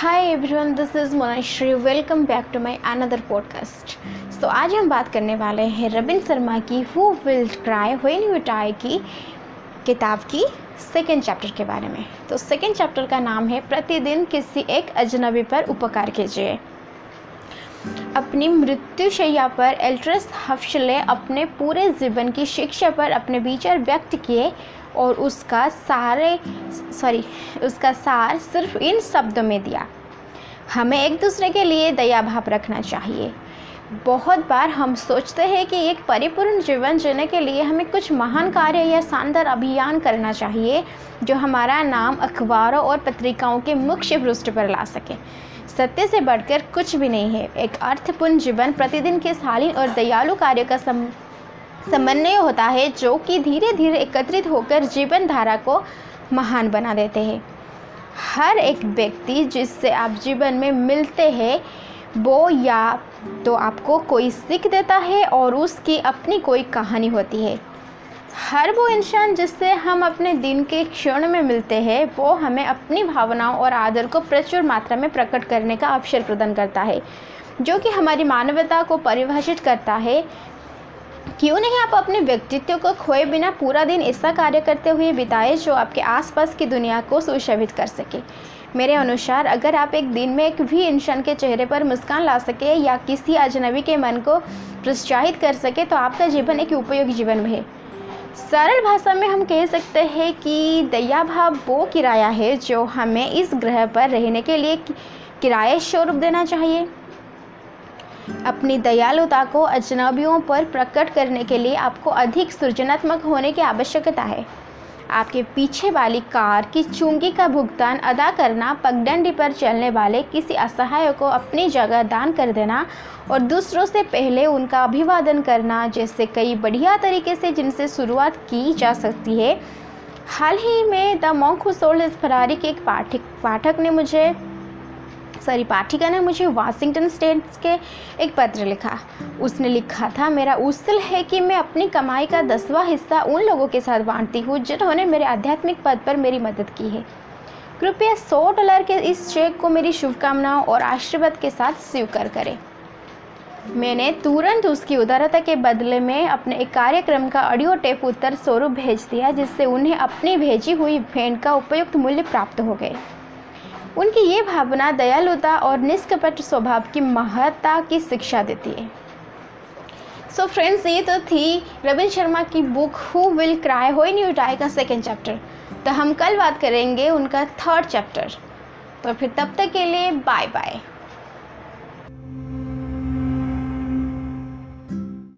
Hi everyone this is Monashri welcome back to my another podcast तो आज हम बात करने वाले हैं रबिन शर्मा की who will cry when you die की किताब की सेकेंड चैप्टर के बारे में। तो सेकेंड चैप्टर का नाम है, प्रतिदिन किसी एक अजनबी पर उपकार कीजिए। अपनी मृत्युशैया पर एल्ट्रस हफ्शले अपने पूरे जीवन की शिक्षा पर अपने विचार व्यक्त किए और उसका सारे सॉरी उसका सार सिर्फ़ इन शब्दों में दिया। हमें एक दूसरे के लिए दया भाव रखना चाहिए। बहुत बार हम सोचते हैं कि एक परिपूर्ण जीवन जीने के लिए हमें कुछ महान कार्य या शानदार अभियान करना चाहिए, जो हमारा नाम अखबारों और पत्रिकाओं के मुख्य पृष्ठ पर ला सके। सत्य से बढ़कर कुछ भी नहीं है। एक अर्थपूर्ण जीवन प्रतिदिन के शालीन और दयालु कार्य का सम, समन्वय होता है, जो कि धीरे धीरे एकत्रित होकर जीवन धारा को महान बना देते हैं। हर एक व्यक्ति जिससे आप जीवन में मिलते हैं वो या तो आपको कोई सीख देता है और उसकी अपनी कोई कहानी होती है। हर वो इंसान जिससे हम अपने दिन के क्षण में मिलते हैं, वो हमें अपनी भावनाओं और आदर को प्रचुर मात्रा में प्रकट करने का अवसर प्रदान करता है, जो कि हमारी मानवता को परिभाषित करता है। क्यों नहीं आप अपने व्यक्तित्व को खोए बिना पूरा दिन ऐसा कार्य करते हुए बिताए जो आपके आसपास की दुनिया को सुशोभित कर सके? मेरे अनुसार, अगर आप एक दिन में एक भी इंसान के चेहरे पर मुस्कान ला सके या किसी अजनबी के मन को प्रोत्साहित कर सके तो आपका जीवन एक उपयोगी जीवन है। सरल भाषा में हम कह सकते हैं कि दया भाव वो किराया है जो हमें इस ग्रह पर रहने के लिए किराए स्वरूप देना चाहिए। अपनी दयालुता को अजनबियों पर प्रकट करने के लिए आपको अधिक सृजनात्मक होने की आवश्यकता है। आपके पीछे वाली कार की चुंगी का भुगतान अदा करना, पगडंडी पर चलने वाले किसी असहाय को अपनी जगह दान कर देना और दूसरों से पहले उनका अभिवादन करना, जैसे कई बढ़िया तरीके से जिनसे शुरुआत की जा सकती है। हाल ही में द मॉन्क हु इस फरारी के एक पाठक पाठक ने मुझे सॉरी, पाठिका ने मुझे वाशिंगटन स्टेट्स के एक पत्र लिखा। उसने लिखा था, मेरा उसल है कि मैं अपनी कमाई का दसवां हिस्सा उन लोगों के साथ बांटती हूँ जिन्होंने मेरे आध्यात्मिक पद पर मेरी मदद की है। कृपया सौ डॉलर के इस चेक को मेरी शुभकामनाओं और आशीर्वाद के साथ स्वीकार करें। मैंने तुरंत उसकी उदारता के बदले में अपने एक कार्यक्रम का ऑडियो टेप उत्तर स्वरूप भेज दिया, जिससे उन्हें अपनी भेजी हुई भेंट का उपयुक्त मूल्य प्राप्त हो गए। उनकी ये भावना दयालुता और निष्कपट स्वभाव की महत्ता की शिक्षा देती है। सो so फ्रेंड्स ये तो थी रविन शर्मा की book who will cry when you die का सेकेंड चैप्टर तो हम कल बात करेंगे उनका थर्ड चैप्टर तो फिर तब तक के लिए बाय बाय